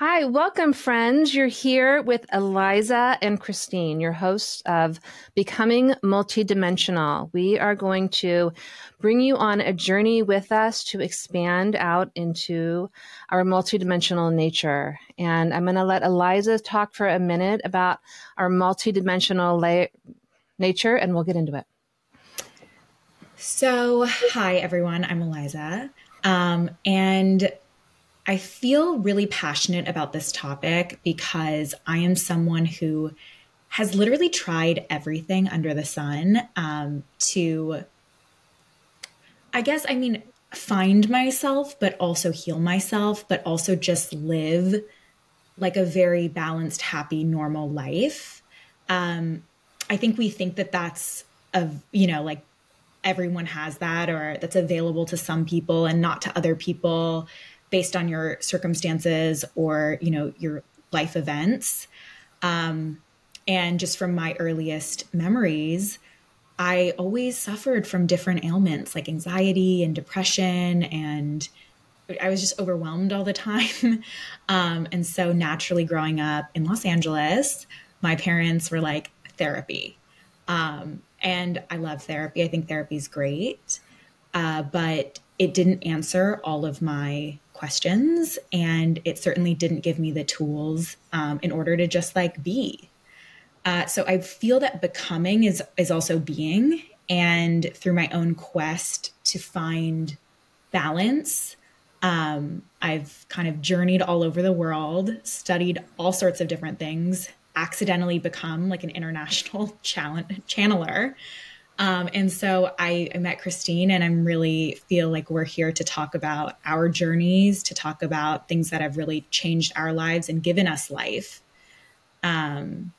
Hi, welcome, friends. You're here with Eliza and Christine, your hosts of Becoming Multidimensional. We are going to bring you on a journey with us to expand out into our multidimensional nature. And I'm going to let Eliza talk for a minute about our multidimensional la- nature, and we'll get into it. So, hi, everyone. I'm Eliza. Um, and I feel really passionate about this topic because I am someone who has literally tried everything under the sun um, to, I guess, I mean, find myself, but also heal myself, but also just live like a very balanced, happy, normal life. Um, I think we think that that's a, you know, like everyone has that or that's available to some people and not to other people based on your circumstances or you know your life events. Um, and just from my earliest memories i always suffered from different ailments like anxiety and depression and i was just overwhelmed all the time. Um, and so naturally growing up in los angeles my parents were like therapy. Um, and i love therapy. I think therapy is great. Uh, but it didn't answer all of my questions and it certainly didn't give me the tools um, in order to just like be. Uh, so i feel that becoming is is also being and through my own quest to find balance um, i've kind of journeyed all over the world studied all sorts of different things accidentally become like an international channeler um, and so I, I, met Christine, and I'm really feel like we're here to talk about our journeys, to talk about things that have really changed our lives and given us life. Um,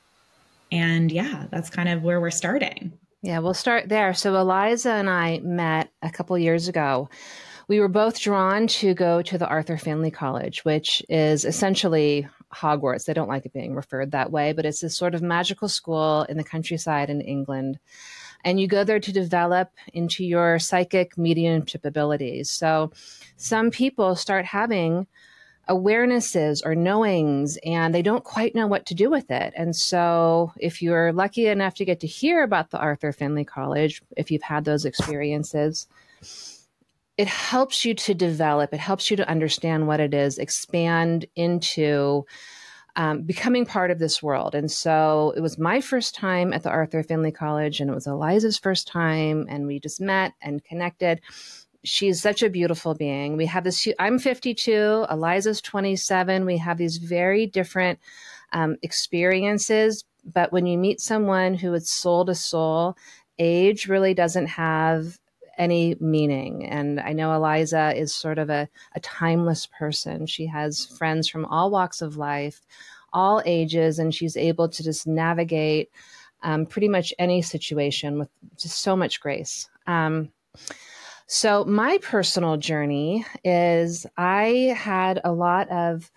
and yeah, that's kind of where we're starting. Yeah, we'll start there. So Eliza and I met a couple years ago. We were both drawn to go to the Arthur Findlay College, which is essentially Hogwarts. They don't like it being referred that way, but it's this sort of magical school in the countryside in England and you go there to develop into your psychic mediumship abilities. So some people start having awarenesses or knowings and they don't quite know what to do with it. And so if you're lucky enough to get to hear about the Arthur Findlay College, if you've had those experiences, it helps you to develop, it helps you to understand what it is, expand into um, becoming part of this world. And so it was my first time at the Arthur Findlay College, and it was Eliza's first time, and we just met and connected. She's such a beautiful being. We have this, I'm 52, Eliza's 27. We have these very different um, experiences. But when you meet someone who is soul to soul, age really doesn't have any meaning. And I know Eliza is sort of a, a timeless person. She has friends from all walks of life, all ages, and she's able to just navigate um, pretty much any situation with just so much grace. Um, so, my personal journey is I had a lot of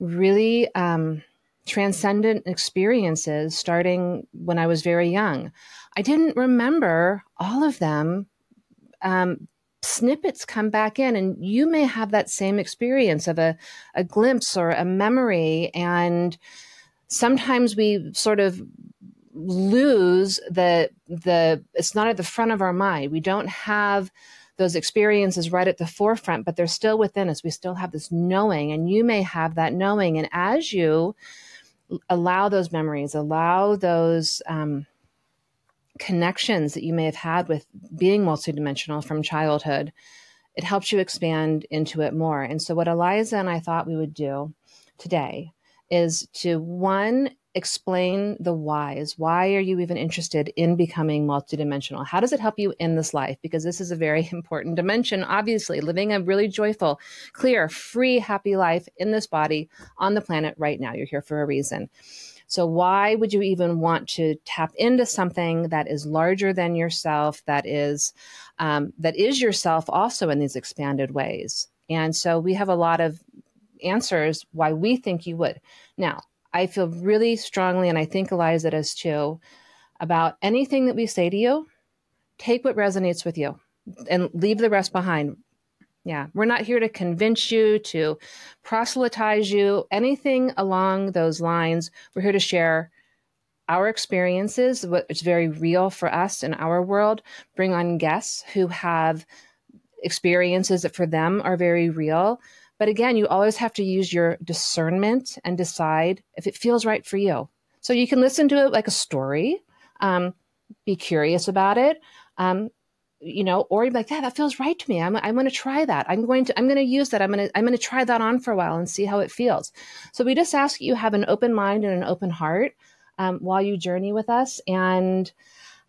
really um, transcendent experiences starting when I was very young. I didn't remember all of them um, snippets come back in and you may have that same experience of a, a glimpse or a memory and sometimes we sort of lose the the it's not at the front of our mind. We don't have those experiences right at the forefront but they're still within us. We still have this knowing and you may have that knowing. And as you allow those memories allow those um, connections that you may have had with being multidimensional from childhood, it helps you expand into it more. And so, what Eliza and I thought we would do today is to one, explain the whys. Why are you even interested in becoming multidimensional? How does it help you in this life? Because this is a very important dimension, obviously, living a really joyful, clear, free, happy life in this body on the planet right now. You're here for a reason. So, why would you even want to tap into something that is larger than yourself, that is um, that is yourself also in these expanded ways? And so, we have a lot of answers why we think you would. Now, I feel really strongly, and I think Eliza does too, about anything that we say to you. Take what resonates with you, and leave the rest behind Yeah. We're not here to convince you, to proselytize you, anything along those lines. We're here to share our experiences, what is very real for us in our world, bring on guests who have experiences that for them are very real. But again, you always have to use your discernment and decide if it feels right for you. So you can listen to it like a story, um, be curious about it, um, you know, or you're like, yeah, that feels right to me. I'm, I'm going to try that. I'm going to, I'm going to use that. I'm going to, I'm going to try that on for a while and see how it feels. So we just ask you have an open mind and an open heart um, while you journey with us. And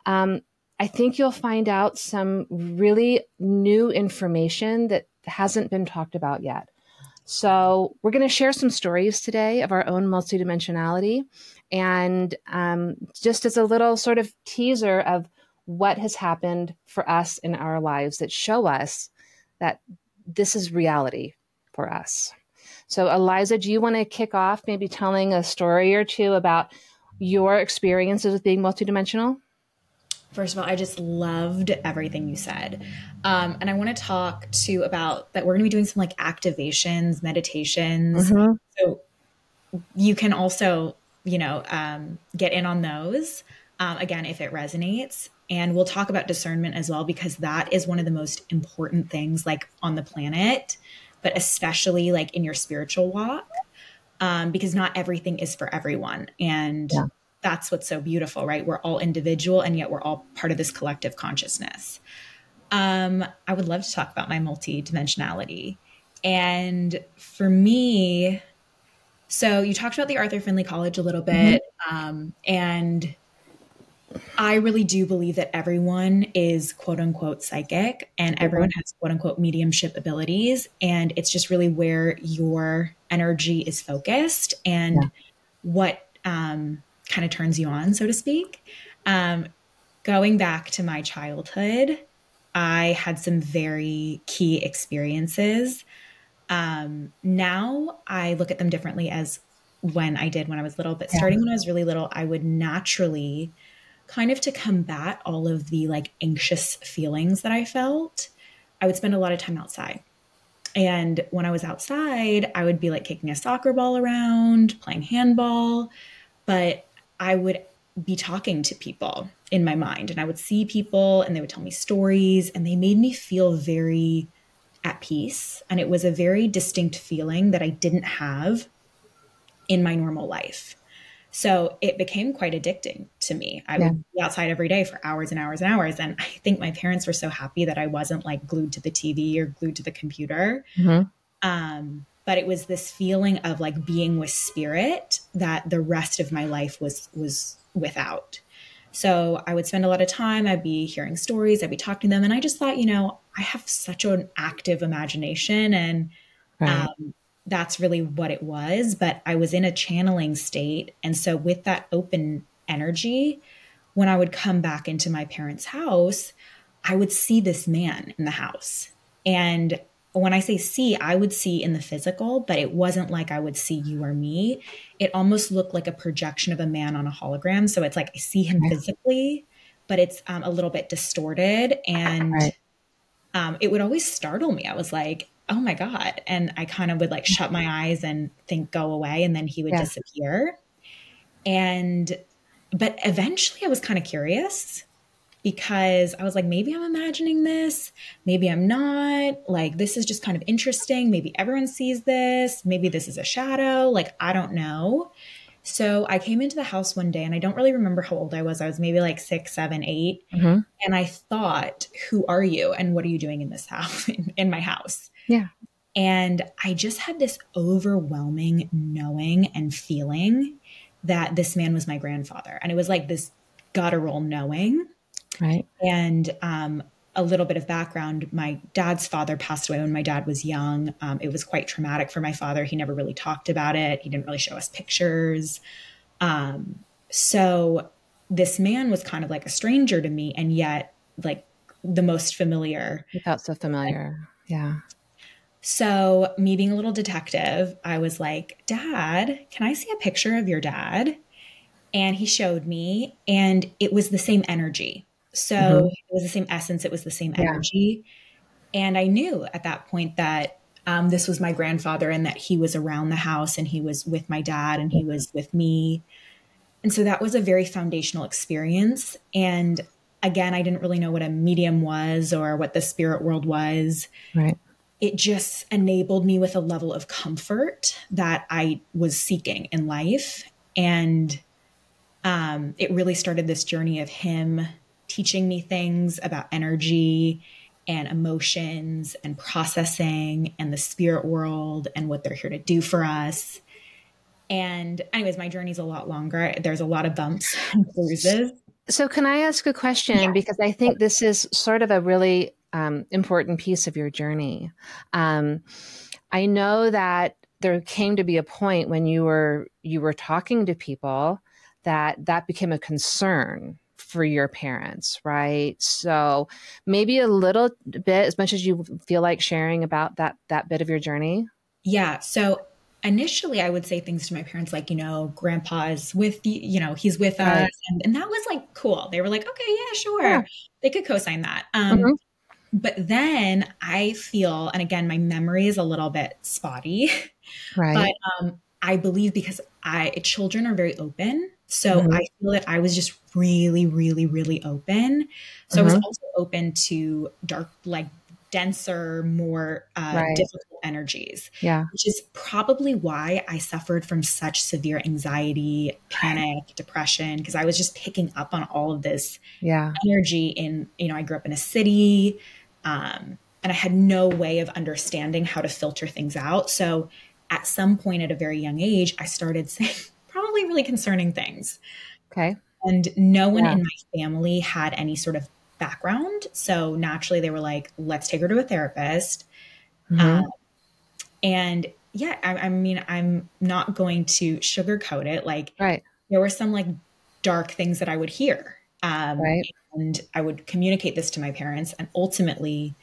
um, I think you'll find out some really new information that hasn't been talked about yet. So, we're going to share some stories today of our own multidimensionality. And um, just as a little sort of teaser of what has happened for us in our lives that show us that this is reality for us. So, Eliza, do you want to kick off maybe telling a story or two about your experiences with being multidimensional? First of all, I just loved everything you said. Um, and I want to talk to about that we're going to be doing some like activations, meditations. Mm-hmm. So you can also, you know, um, get in on those um, again if it resonates. And we'll talk about discernment as well, because that is one of the most important things like on the planet, but especially like in your spiritual walk um, because not everything is for everyone. And yeah. that's what's so beautiful, right? We're all individual and yet we're all part of this collective consciousness. Um, I would love to talk about my multidimensionality. And for me, so you talked about the Arthur Findlay College a little bit. Mm-hmm. Um, and I really do believe that everyone is quote unquote psychic and everyone has quote unquote mediumship abilities. And it's just really where your energy is focused and yeah. what um, kind of turns you on, so to speak. Um, going back to my childhood, I had some very key experiences. Um, now I look at them differently as when I did when I was little, but starting yeah. when I was really little, I would naturally kind of to combat all of the like anxious feelings that I felt, I would spend a lot of time outside. And when I was outside, I would be like kicking a soccer ball around, playing handball, but I would be talking to people in my mind and I would see people and they would tell me stories and they made me feel very at peace. And it was a very distinct feeling that I didn't have in my normal life. So it became quite addicting to me. I yeah. would be outside every day for hours and hours and hours. And I think my parents were so happy that I wasn't like glued to the TV or glued to the computer. Mm-hmm. Um, but it was this feeling of like being with spirit that the rest of my life was was without. So I would spend a lot of time, I'd be hearing stories, I'd be talking to them. And I just thought, you know, I have such an active imagination and right. um, that's really what it was. But I was in a channeling state. And so, with that open energy, when I would come back into my parents' house, I would see this man in the house. And when I say see, I would see in the physical, but it wasn't like I would see you or me. It almost looked like a projection of a man on a hologram. So it's like I see him physically, but it's um, a little bit distorted. And um, it would always startle me. I was like, oh my God. And I kind of would like shut my eyes and think, go away. And then he would yeah. disappear. And, but eventually I was kind of curious because I was like, maybe I'm imagining this. Maybe I'm not. Like, this is just kind of interesting. Maybe everyone sees this. Maybe this is a shadow. Like, I don't know. So I came into the house one day and I don't really remember how old I was. I was maybe like six, seven, eight. Mm-hmm. And I thought, who are you? And what are you doing in this house, in, in my house? Yeah. And I just had this overwhelming knowing and feeling that this man was my grandfather. And it was like this guttural knowing. Right. And um, a little bit of background my dad's father passed away when my dad was young. Um, it was quite traumatic for my father. He never really talked about it, he didn't really show us pictures. Um, so this man was kind of like a stranger to me, and yet, like, the most familiar. He felt so familiar. Yeah. So, me being a little detective, I was like, Dad, can I see a picture of your dad? And he showed me, and it was the same energy. So, mm-hmm. it was the same essence, it was the same yeah. energy. And I knew at that point that um, this was my grandfather and that he was around the house and he was with my dad and he was with me. And so that was a very foundational experience. And again, I didn't really know what a medium was or what the spirit world was. Right. It just enabled me with a level of comfort that I was seeking in life. And um, it really started this journey of him teaching me things about energy and emotions and processing and the spirit world and what they're here to do for us. And, anyways, my journey's a lot longer. There's a lot of bumps and bruises. So, can I ask a question? Yeah. Because I think this is sort of a really um, important piece of your journey. Um, I know that there came to be a point when you were you were talking to people that that became a concern for your parents, right? So maybe a little bit, as much as you feel like sharing about that that bit of your journey. Yeah. So initially I would say things to my parents like, you know, grandpa's with the, you know, he's with right. us. And, and, that was like cool. They were like, okay, yeah, sure. Yeah. They could co-sign that. Um, mm-hmm. But then I feel, and again, my memory is a little bit spotty, right? But um, I believe because I children are very open, so mm-hmm. I feel that I was just really, really, really open. So mm-hmm. I was mm-hmm. also open to dark, like denser, more uh, right. difficult energies. Yeah. Which is probably why I suffered from such severe anxiety, panic, depression, because I was just picking up on all of this yeah. energy in, you know, I grew up in a city. Um, and I had no way of understanding how to filter things out. So at some point at a very young age, I started saying probably really concerning things. Okay. And no one yeah. in my family had any sort of background. So naturally, they were like, let's take her to a therapist. Mm-hmm. Um, and yeah, I, I, mean, I'm not going to sugarcoat it. Like, right. there were some like dark things that I would hear. Um, right. And I would communicate this to my parents. And ultimately,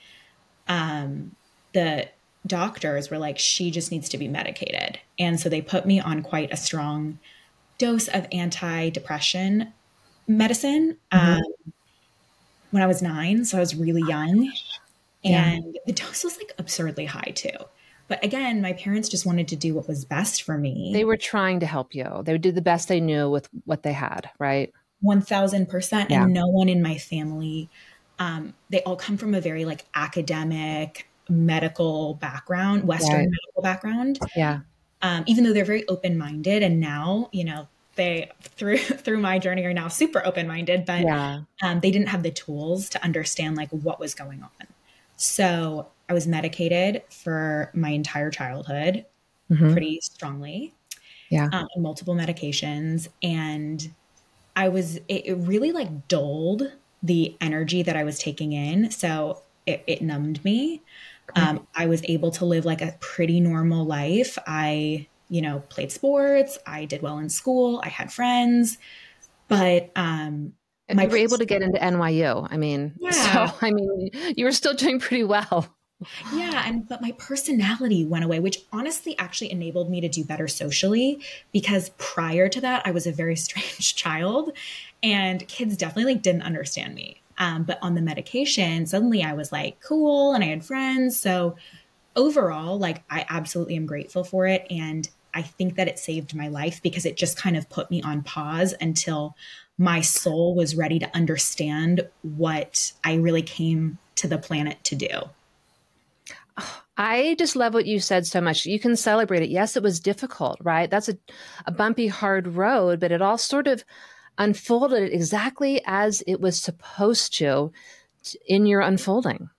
um, the doctors were like, she just needs to be medicated. And so they put me on quite a strong dose of anti-depression medicine mm-hmm. um, when I was nine. So I was really young. And yeah. the dose was like absurdly high too. But again, my parents just wanted to do what was best for me. They were trying to help you. They did the best they knew with what they had, right? 1000%. Yeah. And no one in my family, um, they all come from a very like academic, medical background, Western right. medical background. Yeah. Um, even though they're very open minded, and now you know they through through my journey are now super open minded, but yeah. um, they didn't have the tools to understand like what was going on. So I was medicated for my entire childhood, mm-hmm. pretty strongly. Yeah, um, multiple medications, and I was it, it really like dulled the energy that I was taking in. So it, it numbed me. Um, I was able to live like a pretty normal life. I, you know, played sports. I did well in school. I had friends, but um, and my you were able to get into NYU. I mean, yeah. so I mean, you were still doing pretty well. Yeah, and but my personality went away, which honestly actually enabled me to do better socially because prior to that, I was a very strange child, and kids definitely like didn't understand me. Um, but on the medication, suddenly I was like cool and I had friends. So overall, like I absolutely am grateful for it. And I think that it saved my life because it just kind of put me on pause until my soul was ready to understand what I really came to the planet to do. I just love what you said so much. You can celebrate it. Yes, it was difficult, right? That's a, a bumpy, hard road, but it all sort of unfolded exactly as it was supposed to in your unfolding.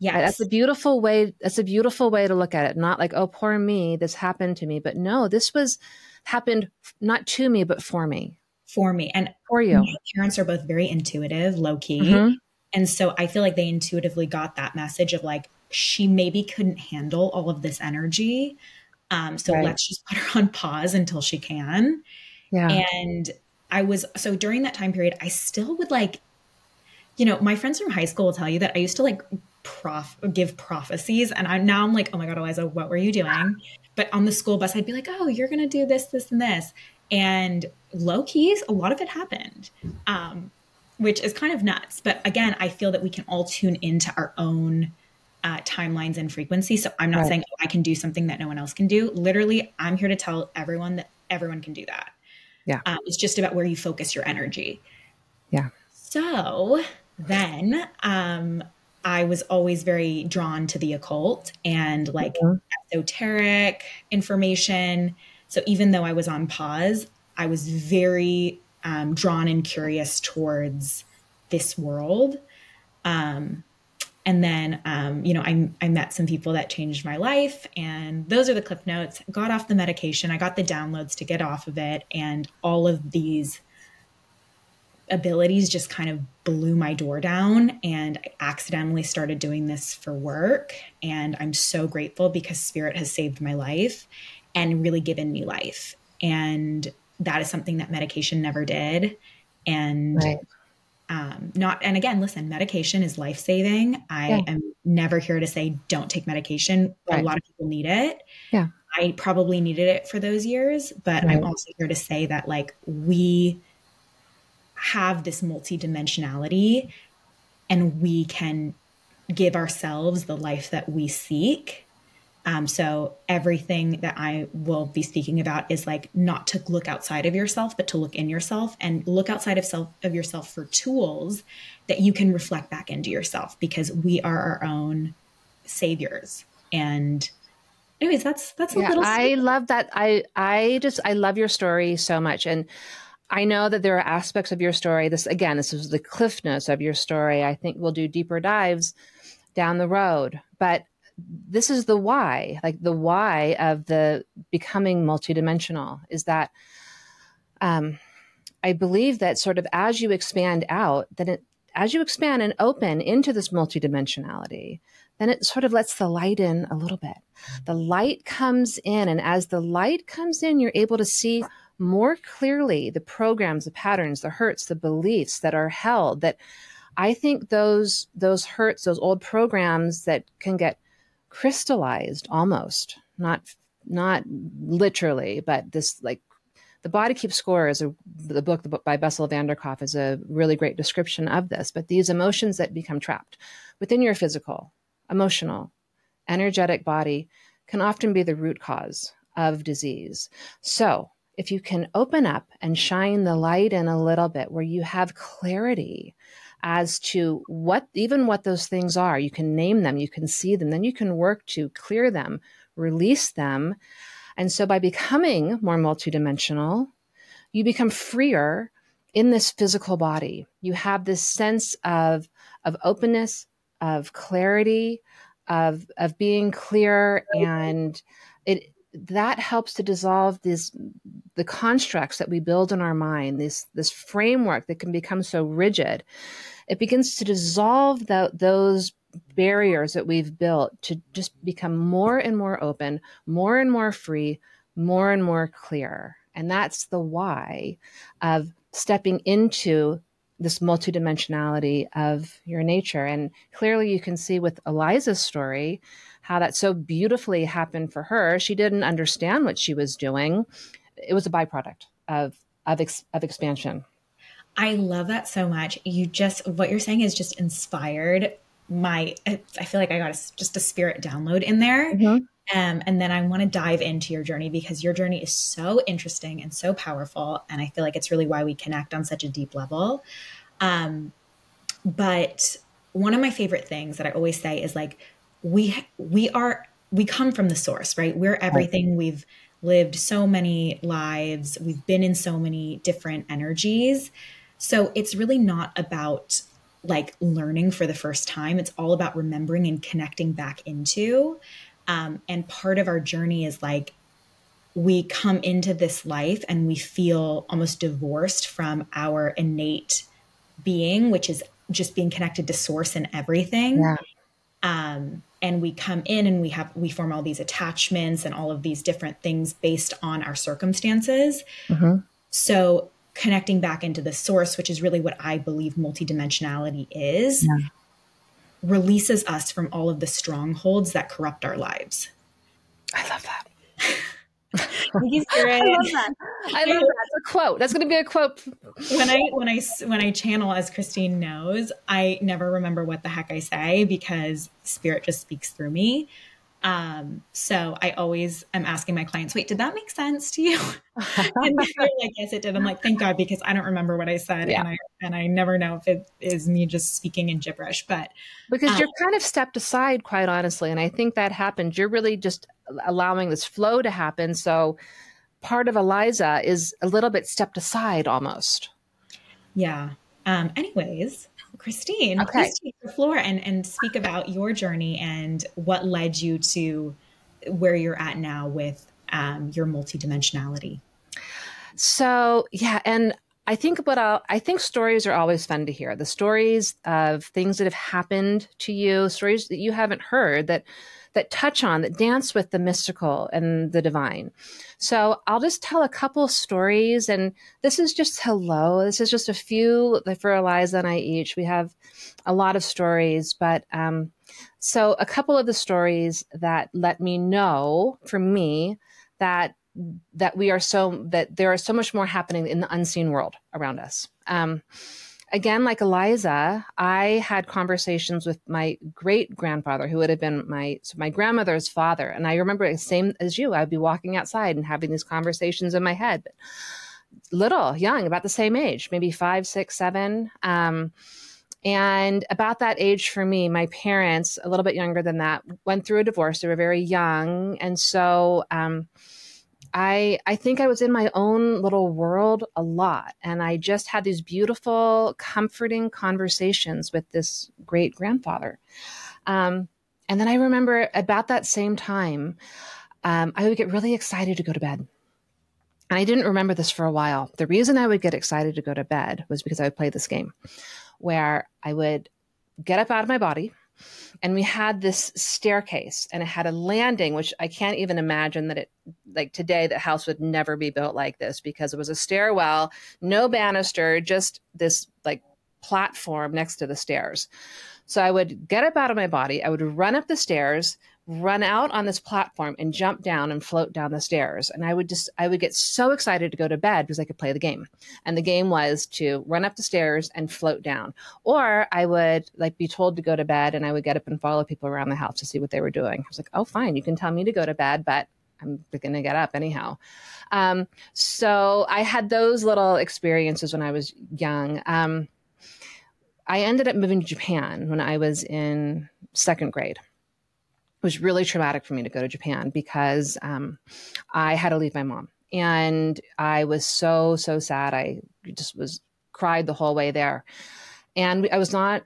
Yeah, that's a beautiful way. That's a beautiful way to look at it. Not like, oh, poor me, this happened to me, but no, this was happened not to me, but for me. For me and for you. My parents are both very intuitive, low key, mm-hmm. and so I feel like they intuitively got that message of like she maybe couldn't handle all of this energy, um, so right. let's just put her on pause until she can. Yeah, and I was so during that time period, I still would like, you know, my friends from high school will tell you that I used to like prof give prophecies, and I'm now I'm like, oh my god, Eliza, what were you doing? But on the school bus, I'd be like, oh, you're gonna do this, this, and this, and low keys, a lot of it happened, um, which is kind of nuts. But again, I feel that we can all tune into our own uh, timelines and frequency. So I'm not right. saying oh, I can do something that no one else can do. Literally, I'm here to tell everyone that everyone can do that. Yeah. Um, it's just about where you focus your energy. Yeah. So then um, I was always very drawn to the occult and like mm-hmm. esoteric information. So even though I was on pause, I was very um, drawn and curious towards this world. Um, and then, um, you know, I, I met some people that changed my life, and those are the cliff notes. Got off the medication, I got the downloads to get off of it, and all of these abilities just kind of blew my door down and I accidentally started doing this for work and I'm so grateful because spirit has saved my life and really given me life and that is something that medication never did and right. um, not and again listen medication is life-saving I yeah. am never here to say don't take medication right. a lot of people need it yeah I probably needed it for those years but right. I'm also here to say that like we have this multidimensionality and we can give ourselves the life that we seek. Um, so everything that I will be speaking about is like not to look outside of yourself, but to look in yourself and look outside of self of yourself for tools that you can reflect back into yourself because we are our own saviors. And anyways, that's that's a yeah, little. I love that. I I just I love your story so much, and I know that there are aspects of your story. This, again, this is the cliff notes of your story. I think we'll do deeper dives down the road. But this is the why, like the why of the becoming multidimensional is that um, I believe that sort of as you expand out, that it, as you expand and open into this multidimensionality, then it sort of lets the light in a little bit. The light comes in, and as the light comes in, you're able to see more clearly the programs, the patterns, the hurts, the beliefs that are held that I think those those hurts, those old programs that can get crystallized almost, not not literally, but this like the body keeps score is a the book, by Bessel van der Kolk is a really great description of this. But these emotions that become trapped within your physical, emotional, energetic body can often be the root cause of disease. So if you can open up and shine the light in a little bit where you have clarity as to what even what those things are you can name them you can see them then you can work to clear them release them. And so by becoming more multidimensional you become freer in this physical body. You have this sense of of openness of clarity of of being clear and it that helps to dissolve these the constructs that we build in our mind this this framework that can become so rigid. It begins to dissolve the, those barriers that we've built to just become more and more open more and more free more and more clear. And that's the why of stepping into this multidimensionality of your nature. And clearly you can see with eliza's story how that so beautifully happened for her. She didn't understand what she was doing. It was a byproduct of of, ex, of expansion. I love that so much. You just what you're saying is just inspired my. I feel like I got a, just a spirit download in there. Mm-hmm. Um, and then I want to dive into your journey because your journey is so interesting and so powerful. And I feel like it's really why we connect on such a deep level. Um, but one of my favorite things that I always say is like, we we are we come from the source, right? We're everything. We've lived so many lives. We've been in so many different energies. So it's really not about like learning for the first time. It's all about remembering and connecting back into. Um, and part of our journey is like we come into this life and we feel almost divorced from our innate being, which is just being connected to source and everything. Yeah. Um, and we come in and we have we form all these attachments and all of these different things based on our circumstances mm-hmm. so connecting back into the source which is really what i believe multidimensionality is yeah. releases us from all of the strongholds that corrupt our lives i love that Thank you, Spirit. I love that. I love that. That's a quote. That's going to be a quote. When I when I when I channel, as Christine knows, I never remember what the heck I say because spirit just speaks through me. Um, so I always am asking my clients, wait, did that make sense to you? and they're like, yes, it did. I'm like, thank God, because I don't remember what I said. Yeah. And I, and I never know if it is me just speaking in gibberish, but because um, you're kind of stepped aside, quite honestly. And I think that happened. You're really just allowing this flow to happen. So part of Eliza is a little bit stepped aside almost. Yeah. Um, anyways, Christine, okay. please take the floor and, and speak about your journey and what led you to where you're at now with um, your multidimensionality. So, yeah, and I think what I'll, I think stories are always fun to hear. The stories of things that have happened to you, stories that you haven't heard that that touch on, that dance with the mystical and the divine. So I'll just tell a couple stories, and this is just hello. This is just a few for Eliza and I each. We have a lot of stories, but um, so a couple of the stories that let me know for me that that we are so that there is so much more happening in the unseen world around us. Um, again, like Eliza, I had conversations with my great grandfather, who would have been my so my grandmother's father, and I remember the same as you. I'd be walking outside and having these conversations in my head, little, young, about the same age, maybe five, six, seven. Um, and about that age for me, my parents, a little bit younger than that, went through a divorce. They were very young, and so. Um, I I think I was in my own little world a lot and I just had these beautiful comforting conversations with this great grandfather. Um, and then I remember about that same time um, I would get really excited to go to bed. And I didn't remember this for a while. The reason I would get excited to go to bed was because I would play this game where I would get up out of my body and we had this staircase and it had a landing which i can't even imagine that it like today the house would never be built like this because it was a stairwell no banister just this like platform next to the stairs. So i would get up out of my body i would run up the stairs run out on this platform and jump down and float down the stairs. And I would just, I would get so excited to go to bed because I could play the game. And the game was to run up the stairs and float down. Or I would like be told to go to bed and I would get up and follow people around the house to see what they were doing. I was like, oh, fine, you can tell me to go to bed, but I'm going to get up anyhow. Um, so I had those little experiences when I was young. Um, I ended up moving to Japan when I was in second grade was really traumatic for me to go to Japan because um, I had to leave my mom. And I was so, so sad. I just was cried the whole way there. And I was not,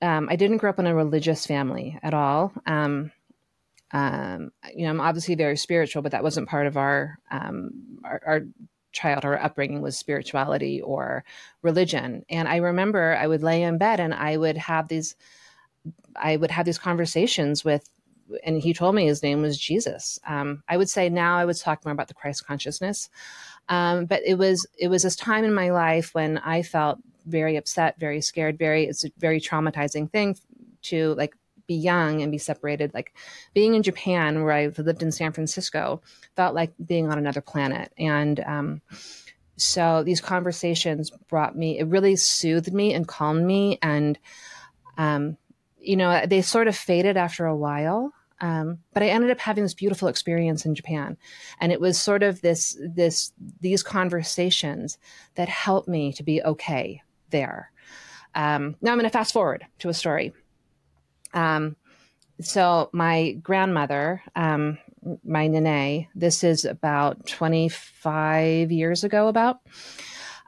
um, I didn't grow up in a religious family at all. Um, um, you know, I'm obviously very spiritual, but that wasn't part of our, um, our, our child or upbringing was spirituality or religion. And I remember I would lay in bed and I would have these, I would have these conversations with and he told me his name was Jesus. Um, I would say now I would talk more about the Christ consciousness, um, but it was it was this time in my life when I felt very upset, very scared, very it's a very traumatizing thing to like be young and be separated. Like being in Japan, where I lived in San Francisco, felt like being on another planet, and um, so these conversations brought me. It really soothed me and calmed me and. Um, you know, they sort of faded after a while. Um, but I ended up having this beautiful experience in Japan, and it was sort of this this these conversations that helped me to be okay there. Um, now I'm going to fast forward to a story. Um, so my grandmother, um, my nene, this is about 25 years ago. About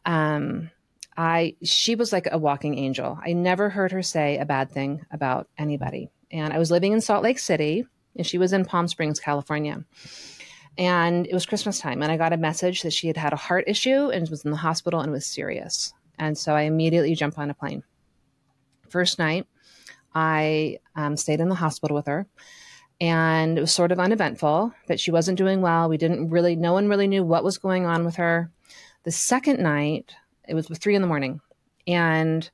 um, I she was like a walking angel. I never heard her say a bad thing about anybody. And I was living in Salt Lake City and she was in Palm Springs, California. And it was Christmas time and I got a message that she had had a heart issue and was in the hospital and was serious. And so I immediately jumped on a plane. First night, I um, stayed in the hospital with her and it was sort of uneventful, but she wasn't doing well. We didn't really, no one really knew what was going on with her. The second night, it was three in the morning. And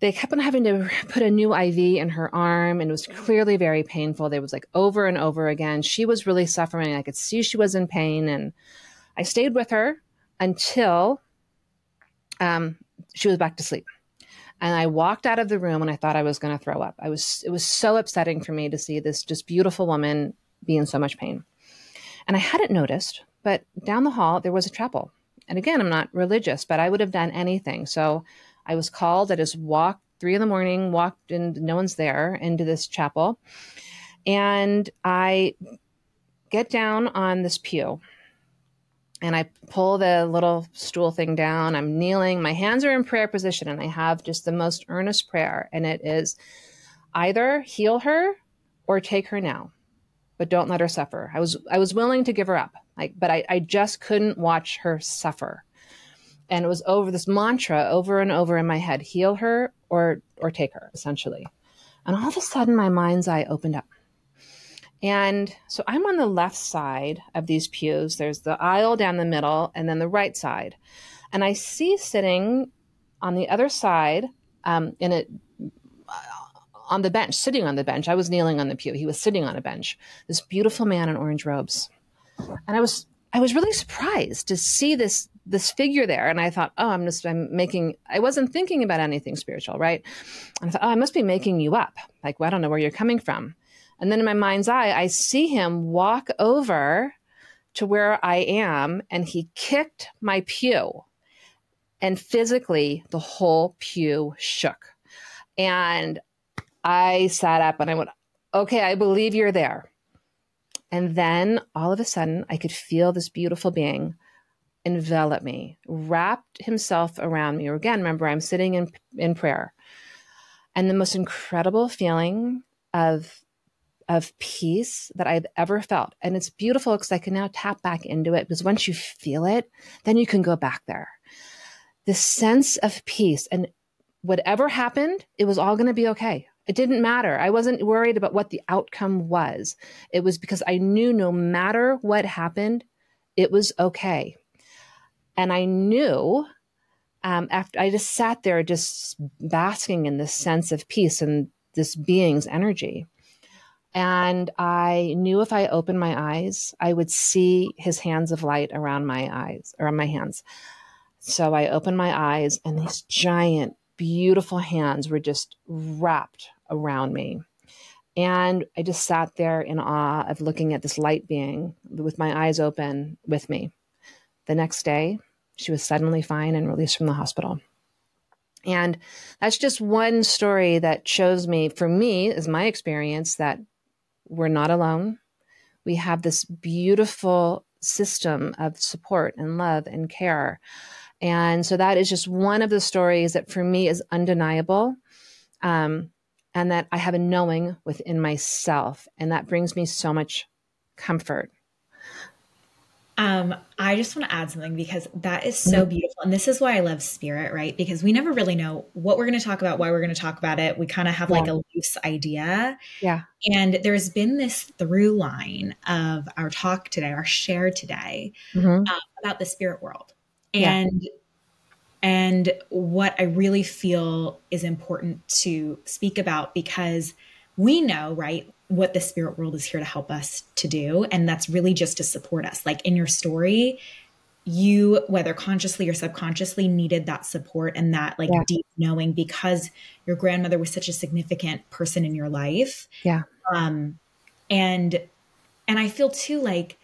they kept on having to put a new IV in her arm, and it was clearly very painful. They was like over and over again. She was really suffering. I could see she was in pain. And I stayed with her until um, she was back to sleep. And I walked out of the room and I thought I was going to throw up. I was it was so upsetting for me to see this just beautiful woman be in so much pain. And I hadn't noticed, but down the hall there was a chapel. And again, I'm not religious, but I would have done anything. So I was called. I just walked three in the morning, walked and no one's there into this chapel. And I get down on this pew and I pull the little stool thing down. I'm kneeling. My hands are in prayer position, and I have just the most earnest prayer. And it is either heal her or take her now, but don't let her suffer. I was I was willing to give her up, like, but I, I just couldn't watch her suffer. And it was over this mantra over and over in my head: heal her or or take her, essentially. And all of a sudden, my mind's eye opened up. And so I'm on the left side of these pews. There's the aisle down the middle and then the right side. And I see sitting on the other side um, in it on the bench, sitting on the bench. I was kneeling on the pew. He was sitting on a bench. This beautiful man in orange robes. And I was I was really surprised to see this this figure there and i thought oh i'm just i'm making i wasn't thinking about anything spiritual right and i thought oh i must be making you up like well, i don't know where you're coming from and then in my mind's eye, I see him walk over to where I am and he kicked my pew. And physically, the whole pew shook. And I sat up and I went, okay, I believe you're there. And then all of a sudden, I could feel this beautiful being envelop me, wrapped himself around me. Or again, remember, I'm sitting in, in prayer. And the most incredible feeling of of peace that I've ever felt. And it's beautiful because I can now tap back into it because once you feel it, then you can go back there. The sense of peace and whatever happened, it was all going to be okay. It didn't matter. I wasn't worried about what the outcome was. It was because I knew no matter what happened, it was okay. And I knew um, after I just sat there, just basking in this sense of peace and this being's energy. And I knew if I opened my eyes, I would see his hands of light around my eyes, around my hands. So I opened my eyes, and these giant, beautiful hands were just wrapped around me. And I just sat there in awe of looking at this light being with my eyes open with me. The next day, she was suddenly fine and released from the hospital. And that's just one story that shows me, for me, is my experience, that we're not alone. We have this beautiful system of support and love and care. And so that is just one of the stories that for me is undeniable. Um, and that I have a knowing within myself. And that brings me so much comfort. Um, I just want to add something because that is so mm-hmm. beautiful. And this is why I love spirit, right? Because we never really know what we're going to talk about, why we're going to talk about it. We kind of have yeah. like a loose idea. Yeah. And there's been this through line of our talk today, our share today mm-hmm. um, about the spirit world. And yeah. and what I really feel is important to speak about because we know, right? What the spirit world is here to help us to do. And that's really just to support us. Like in your story, you, whether consciously or subconsciously, needed that support and that like yeah. deep knowing because your grandmother was such a significant person in your life. Yeah. Um, and and I feel too like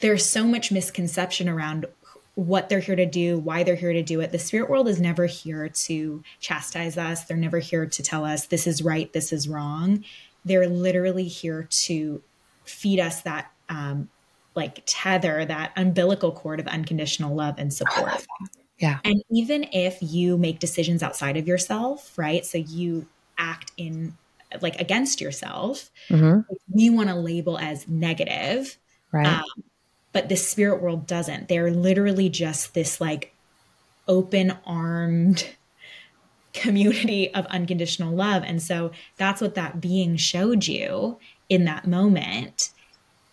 there's so much misconception around what they're here to do, why they're here to do it. The spirit world is never here to chastise us. They're never here to tell us this is right, this is wrong they're literally here to feed us that um, like tether, that umbilical cord of unconditional love and support. Yeah. And even if you make decisions outside of yourself, right? So you act in like against yourself, mm-hmm. we want to label as negative. Right. Um, but the spirit world doesn't. They're literally just this like open armed community of unconditional love. And so that's what that being showed you in that moment.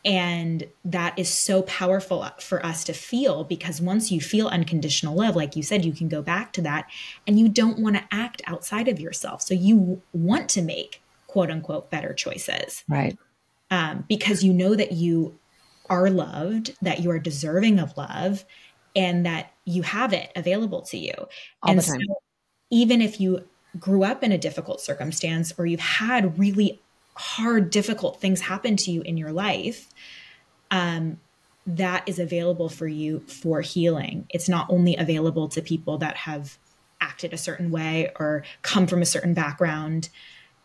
And that is so powerful for us to feel because once you feel unconditional love, like you said, you can go back to that and you don't want to act outside of yourself. So you want to make quote unquote better choices. Right. Um, because you know that you are loved, that you are deserving of love, and that you have it available to you. All and the time. so even if you grew up in a difficult circumstance or you've had really hard, difficult things happen to you in your life, um, that is available for you for healing. It's not only available to people that have acted a certain way or come from a certain background.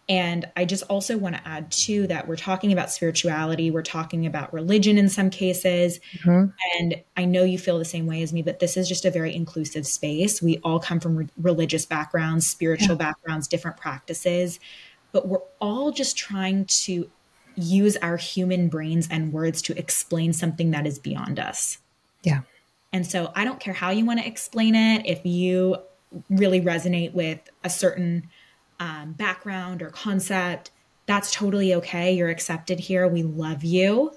And I just also want to add too that we're talking about spirituality, we're talking about religion in some cases. Mm-hmm. And I know you feel the same way as me, but this is just a very inclusive space. We all come from re- religious backgrounds, spiritual yeah. backgrounds, different practices, but we're all just trying to use our human brains and words to explain something that is beyond us. Yeah. And so I don't care how you want to explain it. If you really resonate with a certain um, background or concept, that's totally okay. You're accepted here. We love you.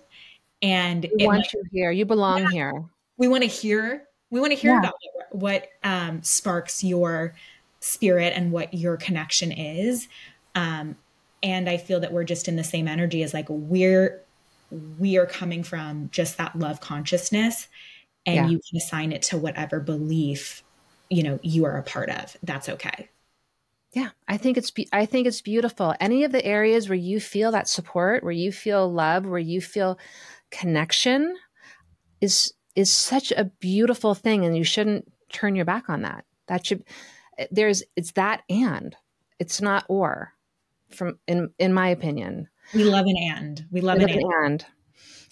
And we want might, you here. You belong yeah, here. We want to hear. We want to hear yeah. about what, what um, sparks your spirit and what your connection is. Um, and I feel that we're just in the same energy as like we're we are coming from just that love consciousness, and yeah. you can assign it to whatever belief you know you are a part of that's okay yeah i think it's i think it's beautiful. Any of the areas where you feel that support where you feel love where you feel connection is is such a beautiful thing and you shouldn't turn your back on that. That should there's it's that and. It's not or from in in my opinion. We love an and. We love, we love an, an and.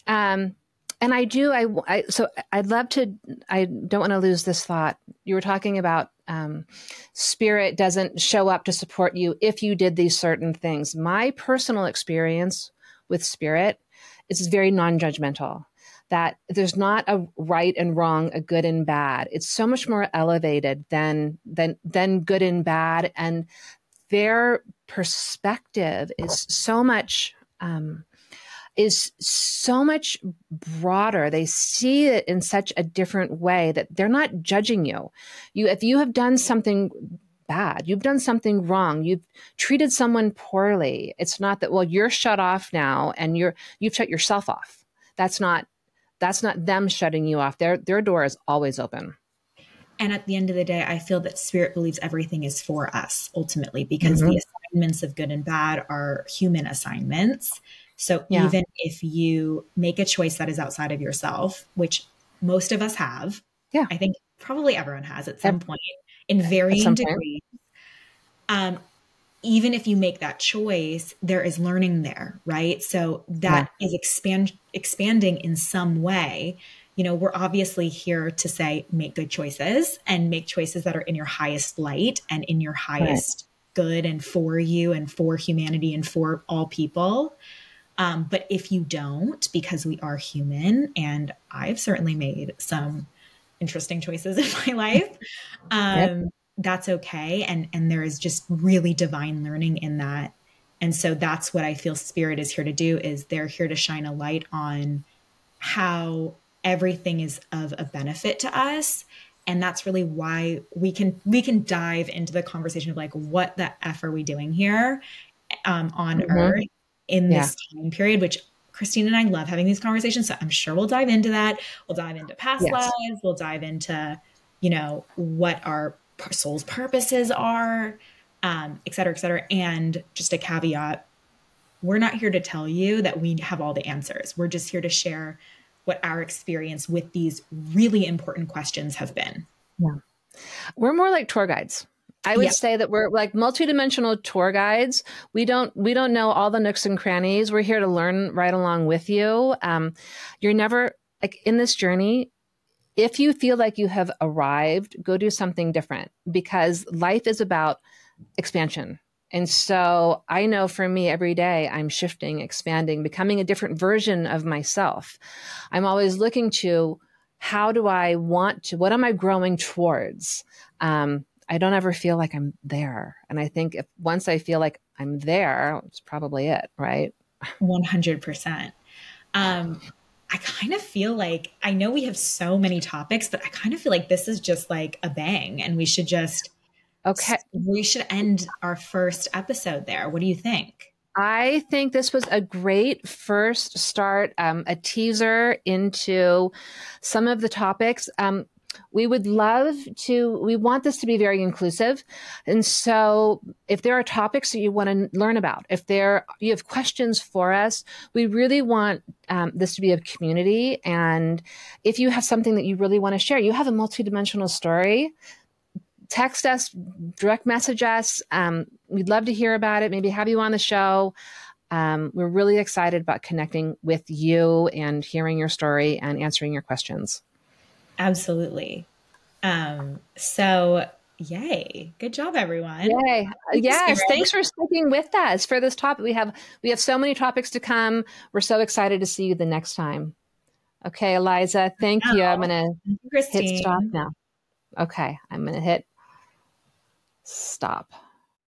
and. Um and I do. I, I so I'd love to. I don't want to lose this thought. You were talking about um, spirit doesn't show up to support you if you did these certain things. My personal experience with spirit is very non-judgmental. That there's not a right and wrong, a good and bad. It's so much more elevated than than than good and bad, and their perspective is so much. Um, is so much broader. They see it in such a different way that they're not judging you. You if you have done something bad, you've done something wrong, you've treated someone poorly. It's not that well you're shut off now and you're you've shut yourself off. That's not that's not them shutting you off. Their their door is always open. And at the end of the day, I feel that spirit believes everything is for us ultimately because mm-hmm. the assignments of good and bad are human assignments. So yeah. even if you make a choice that is outside of yourself, which most of us have, yeah, I think probably everyone has at some at, point in varying degrees. Um, even if you make that choice, there is learning there, right? So that yeah. is expand expanding in some way. You know, we're obviously here to say make good choices and make choices that are in your highest light and in your highest right. good and for you and for humanity and for all people. Um, but if you don't, because we are human, and I've certainly made some interesting choices in my life, um, yep. that's okay. And and there is just really divine learning in that. And so that's what I feel spirit is here to do is they're here to shine a light on how everything is of a benefit to us and that's really why we can we can dive into the conversation of like what the f are we doing here um, on mm-hmm. earth in this yeah. time period, which Christine and I love having these conversations. So I'm sure we'll dive into that. We'll dive into past yes. lives. We'll dive into, you know, what our soul's purposes are, um, et cetera, et cetera. And just a caveat we're not here to tell you that we have all the answers. We're just here to share what our experience with these really important questions have been. Yeah. We're more like tour guides. I would say that we're like multidimensional tour guides. We don't we don't know all the nooks and crannies. We're here to learn right along with you. Um, you're never like in this journey. If you feel like you have arrived, go do something different because life is about expansion. And so I know for me every day I'm shifting, expanding, becoming a different version of myself. I'm always looking to how do I want to, what am I growing towards? Um, I don't ever feel like I'm there. And I think if once I feel like I'm there, it's probably it, right? 100%. Um, I kind of feel like I know we have so many topics, but I kind of feel like this is just like a bang and we should just Okay. We should end our first episode there. What do you think? I think this was a great first start, um, a teaser into some of the topics. Um, we would love to we want this to be very inclusive. And so if there are topics that you want to learn about if there you have questions for us we really want um, this to be a community. And if you have something that you really want to share you have a multidimensional story text us direct message us um, we'd love to hear about it maybe have you on the show. Um, we're really excited about connecting with you and hearing your story and answering your questions Absolutely. Um, so yay. Good job, everyone. Yay. Yes. Thanks for sticking with us for this topic. We have we have so many topics to come. We're so excited to see you the next time. Okay, Eliza, thank you. I'm gonna hit stop now. Okay, I'm gonna hit stop.